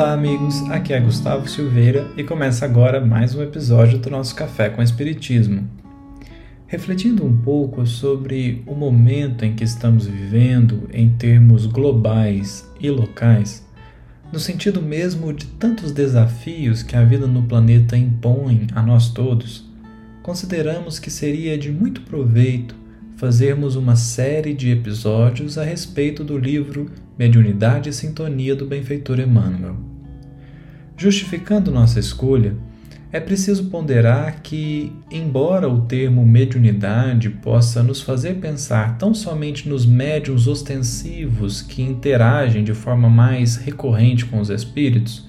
Olá, amigos. Aqui é Gustavo Silveira e começa agora mais um episódio do nosso Café com Espiritismo. Refletindo um pouco sobre o momento em que estamos vivendo em termos globais e locais, no sentido mesmo de tantos desafios que a vida no planeta impõe a nós todos, consideramos que seria de muito proveito fazermos uma série de episódios a respeito do livro Mediunidade e Sintonia do Benfeitor Emmanuel. Justificando nossa escolha, é preciso ponderar que, embora o termo mediunidade possa nos fazer pensar tão somente nos médiums ostensivos que interagem de forma mais recorrente com os espíritos,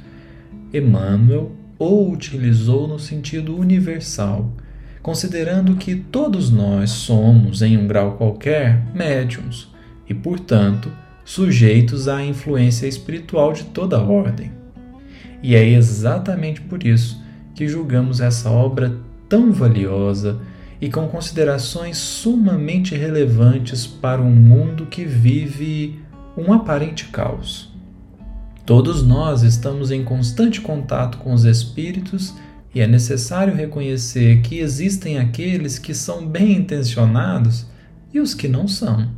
Emmanuel o utilizou no sentido universal considerando que todos nós somos, em um grau qualquer, médiums e, portanto, sujeitos à influência espiritual de toda ordem. E é exatamente por isso que julgamos essa obra tão valiosa e com considerações sumamente relevantes para um mundo que vive um aparente caos. Todos nós estamos em constante contato com os espíritos e é necessário reconhecer que existem aqueles que são bem intencionados e os que não são.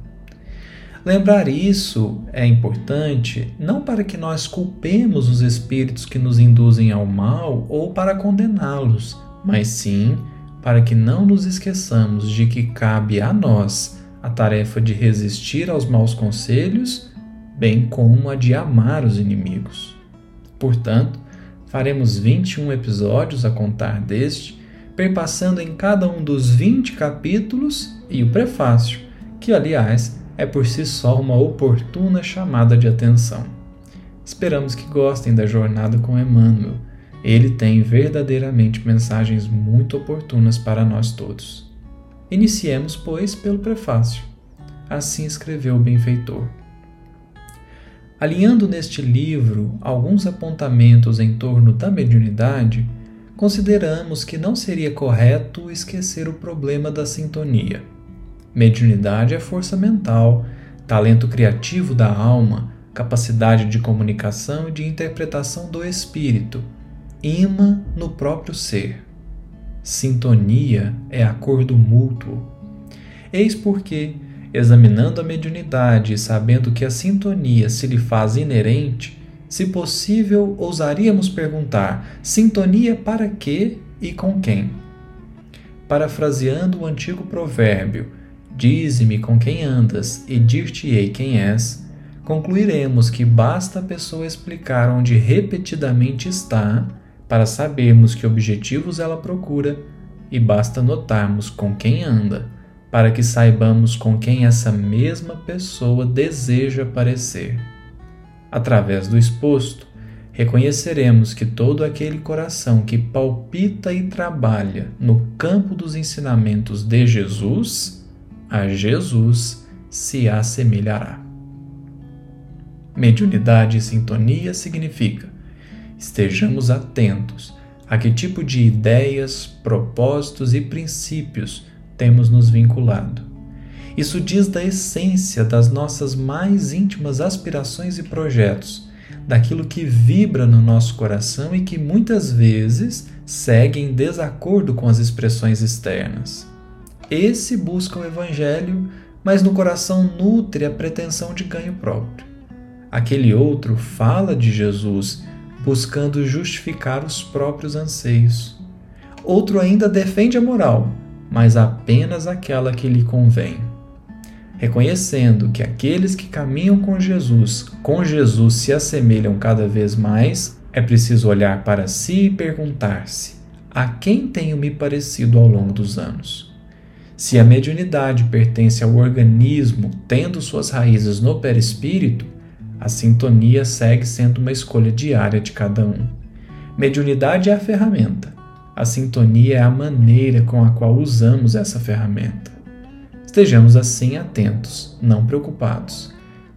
Lembrar isso é importante não para que nós culpemos os espíritos que nos induzem ao mal ou para condená-los, mas sim para que não nos esqueçamos de que cabe a nós a tarefa de resistir aos maus conselhos, bem como a de amar os inimigos. Portanto, Faremos 21 episódios a contar deste, perpassando em cada um dos 20 capítulos e o prefácio, que, aliás, é por si só uma oportuna chamada de atenção. Esperamos que gostem da jornada com Emmanuel. Ele tem verdadeiramente mensagens muito oportunas para nós todos. Iniciemos, pois, pelo prefácio. Assim escreveu o benfeitor. Alinhando neste livro alguns apontamentos em torno da mediunidade, consideramos que não seria correto esquecer o problema da sintonia. Mediunidade é força mental, talento criativo da alma, capacidade de comunicação e de interpretação do espírito, imã no próprio ser. Sintonia é acordo mútuo. Eis porque, examinando a mediunidade e sabendo que a sintonia se lhe faz inerente, se possível, ousaríamos perguntar: sintonia para quê e com quem? Parafraseando o antigo provérbio: Dize-me com quem andas e dir-te-ei quem és, concluiremos que basta a pessoa explicar onde repetidamente está para sabermos que objetivos ela procura e basta notarmos com quem anda para que saibamos com quem essa mesma pessoa deseja parecer. Através do exposto, reconheceremos que todo aquele coração que palpita e trabalha no campo dos ensinamentos de Jesus, a Jesus se assemelhará. Mediunidade e sintonia significa estejamos atentos a que tipo de ideias, propósitos e princípios temos nos vinculado. Isso diz da essência das nossas mais íntimas aspirações e projetos, daquilo que vibra no nosso coração e que muitas vezes segue em desacordo com as expressões externas. Esse busca o Evangelho, mas no coração nutre a pretensão de ganho próprio. Aquele outro fala de Jesus, buscando justificar os próprios anseios. Outro ainda defende a moral, mas apenas aquela que lhe convém. Reconhecendo que aqueles que caminham com Jesus, com Jesus se assemelham cada vez mais, é preciso olhar para si e perguntar-se: a quem tenho me parecido ao longo dos anos? Se a mediunidade pertence ao organismo tendo suas raízes no perispírito, a sintonia segue sendo uma escolha diária de cada um. Mediunidade é a ferramenta, a sintonia é a maneira com a qual usamos essa ferramenta. Estejamos assim atentos, não preocupados,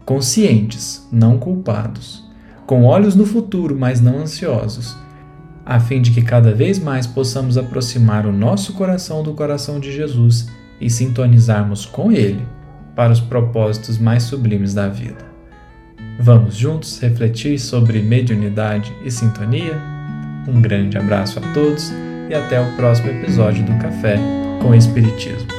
conscientes, não culpados, com olhos no futuro, mas não ansiosos, a fim de que cada vez mais possamos aproximar o nosso coração do coração de Jesus e sintonizarmos com Ele para os propósitos mais sublimes da vida. Vamos juntos refletir sobre mediunidade e sintonia? Um grande abraço a todos e até o próximo episódio do Café com Espiritismo.